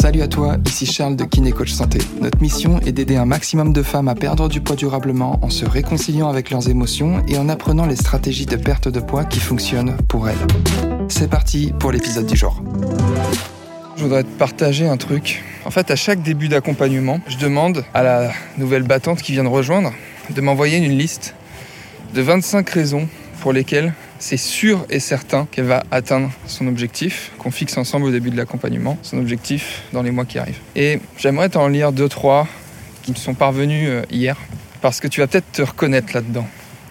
Salut à toi, ici Charles de Kiné Coach Santé. Notre mission est d'aider un maximum de femmes à perdre du poids durablement en se réconciliant avec leurs émotions et en apprenant les stratégies de perte de poids qui fonctionnent pour elles. C'est parti pour l'épisode du jour. Je voudrais te partager un truc. En fait, à chaque début d'accompagnement, je demande à la nouvelle battante qui vient de rejoindre de m'envoyer une liste de 25 raisons pour lesquelles c'est sûr et certain qu'elle va atteindre son objectif, qu'on fixe ensemble au début de l'accompagnement, son objectif dans les mois qui arrivent. Et j'aimerais t'en lire deux, trois qui me sont parvenus euh, hier, parce que tu vas peut-être te reconnaître là-dedans.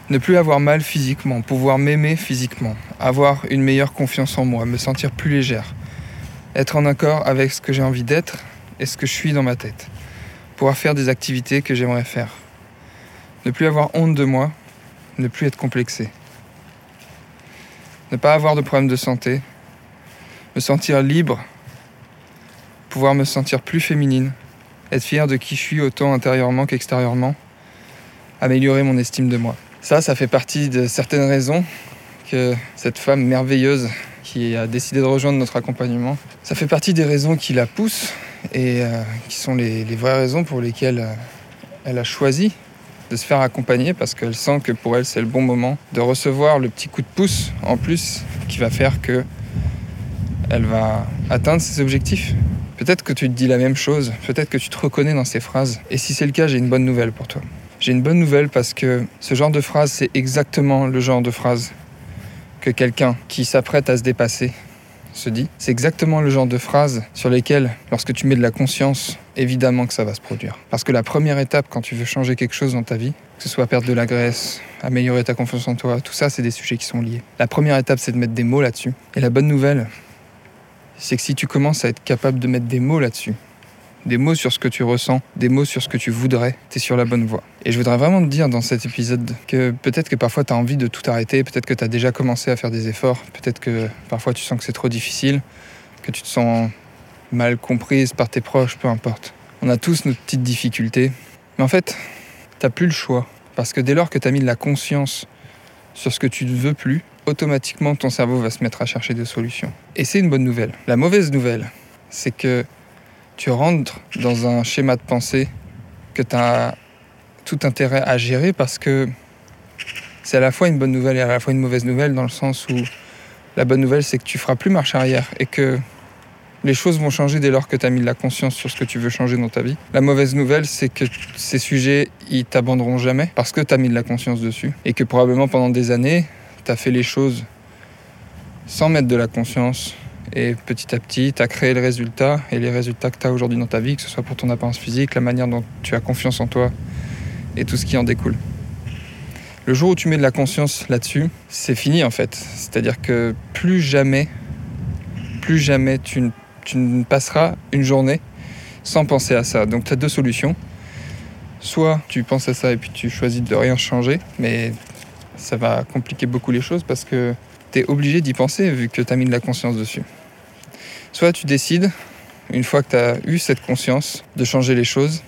Ne plus avoir mal physiquement, pouvoir m'aimer physiquement, avoir une meilleure confiance en moi, me sentir plus légère, être en accord avec ce que j'ai envie d'être et ce que je suis dans ma tête, pouvoir faire des activités que j'aimerais faire, ne plus avoir honte de moi, ne plus être complexé, ne pas avoir de problème de santé, me sentir libre, pouvoir me sentir plus féminine, être fier de qui je suis autant intérieurement qu'extérieurement, améliorer mon estime de moi. Ça, ça fait partie de certaines raisons que cette femme merveilleuse qui a décidé de rejoindre notre accompagnement, ça fait partie des raisons qui la poussent et euh, qui sont les, les, vraies raisons pour lesquelles euh, elle a choisi de se faire accompagner parce qu'elle sent que pour elle c'est le bon moment de recevoir le petit coup de pouce en plus qui va faire que elle va atteindre ses objectifs. Peut-être que tu te dis la même chose, peut-être que tu te reconnais dans ces phrases. Et si c'est le cas, j'ai une bonne nouvelle pour toi. J'ai une bonne nouvelle parce que ce genre de phrase, c'est exactement le genre de phrase que quelqu'un qui s'apprête à se dépasser C'est exactement le genre de phrase sur lesquelles, lorsque tu mets de la conscience, évidemment que ça va se produire. Parce que la première étape quand tu veux changer quelque chose dans ta vie, que ce soit perdre de la graisse, améliorer ta confiance en toi, tout ça, c'est des sujets qui sont liés. La première étape, c'est de mettre des mots là-dessus. Et la bonne nouvelle, c'est que si tu commences à être capable de mettre des mots là-dessus, des mots sur ce que tu ressens, des mots sur ce que tu voudrais, tu es sur la bonne voie. Et je voudrais vraiment te dire dans cet épisode que peut-être que parfois tu as envie de tout arrêter, peut-être que tu as déjà commencé à faire des efforts, peut-être que parfois tu sens que c'est trop difficile, que tu te sens mal comprise par tes proches, peu importe. On a tous nos petites difficultés, mais en fait, t'as plus le choix. Parce que dès lors que tu as mis de la conscience sur ce que tu ne veux plus, automatiquement ton cerveau va se mettre à chercher des solutions. Et c'est une bonne nouvelle. La mauvaise nouvelle, c'est que tu rentres dans un schéma de pensée que tu as tout intérêt à gérer parce que c'est à la fois une bonne nouvelle et à la fois une mauvaise nouvelle dans le sens où la bonne nouvelle c'est que tu feras plus marche arrière et que les choses vont changer dès lors que tu as mis de la conscience sur ce que tu veux changer dans ta vie. La mauvaise nouvelle, c'est que ces sujets, ils t'abandonneront jamais parce que tu as mis de la conscience dessus. Et que probablement pendant des années, tu as fait les choses sans mettre de la conscience, et petit à petit, tu as créé le résultat et les résultats que tu as aujourd'hui dans ta vie, que ce soit pour ton apparence physique, la manière dont tu as confiance en toi et tout ce qui en découle. Le jour où tu mets de la conscience là-dessus, c'est fini en fait. C'est-à-dire que plus jamais, plus jamais tu, tu ne passeras une journée sans penser à ça. Donc tu as deux solutions. Soit tu penses à ça et puis tu choisis de rien changer, mais ça va compliquer beaucoup les choses parce que tu es obligé d'y penser vu que tu as mis de la conscience dessus. Soit tu décides, une fois que tu as eu cette conscience, de changer les choses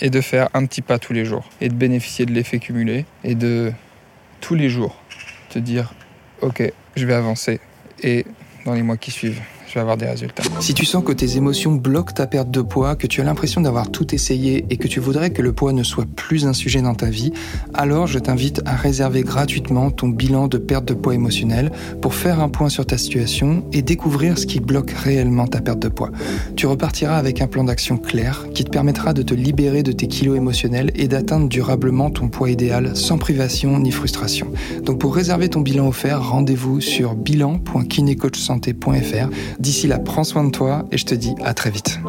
et de faire un petit pas tous les jours et de bénéficier de l'effet cumulé et de tous les jours te dire ok, je vais avancer et dans les mois qui suivent, avoir des résultats. Si tu sens que tes émotions bloquent ta perte de poids, que tu as l'impression d'avoir tout essayé et que tu voudrais que le poids ne soit plus un sujet dans ta vie, alors je t'invite à réserver gratuitement ton bilan de perte de poids émotionnel pour faire un point sur ta situation et découvrir ce qui bloque réellement ta perte de poids. Tu repartiras avec un plan d'action clair qui te permettra de te libérer de tes kilos émotionnels et d'atteindre durablement ton poids idéal sans privation ni frustration. Donc pour réserver ton bilan offert, rendez-vous sur bilan.kinecoachsanté.fr D'ici là, prends soin de toi et je te dis à très vite.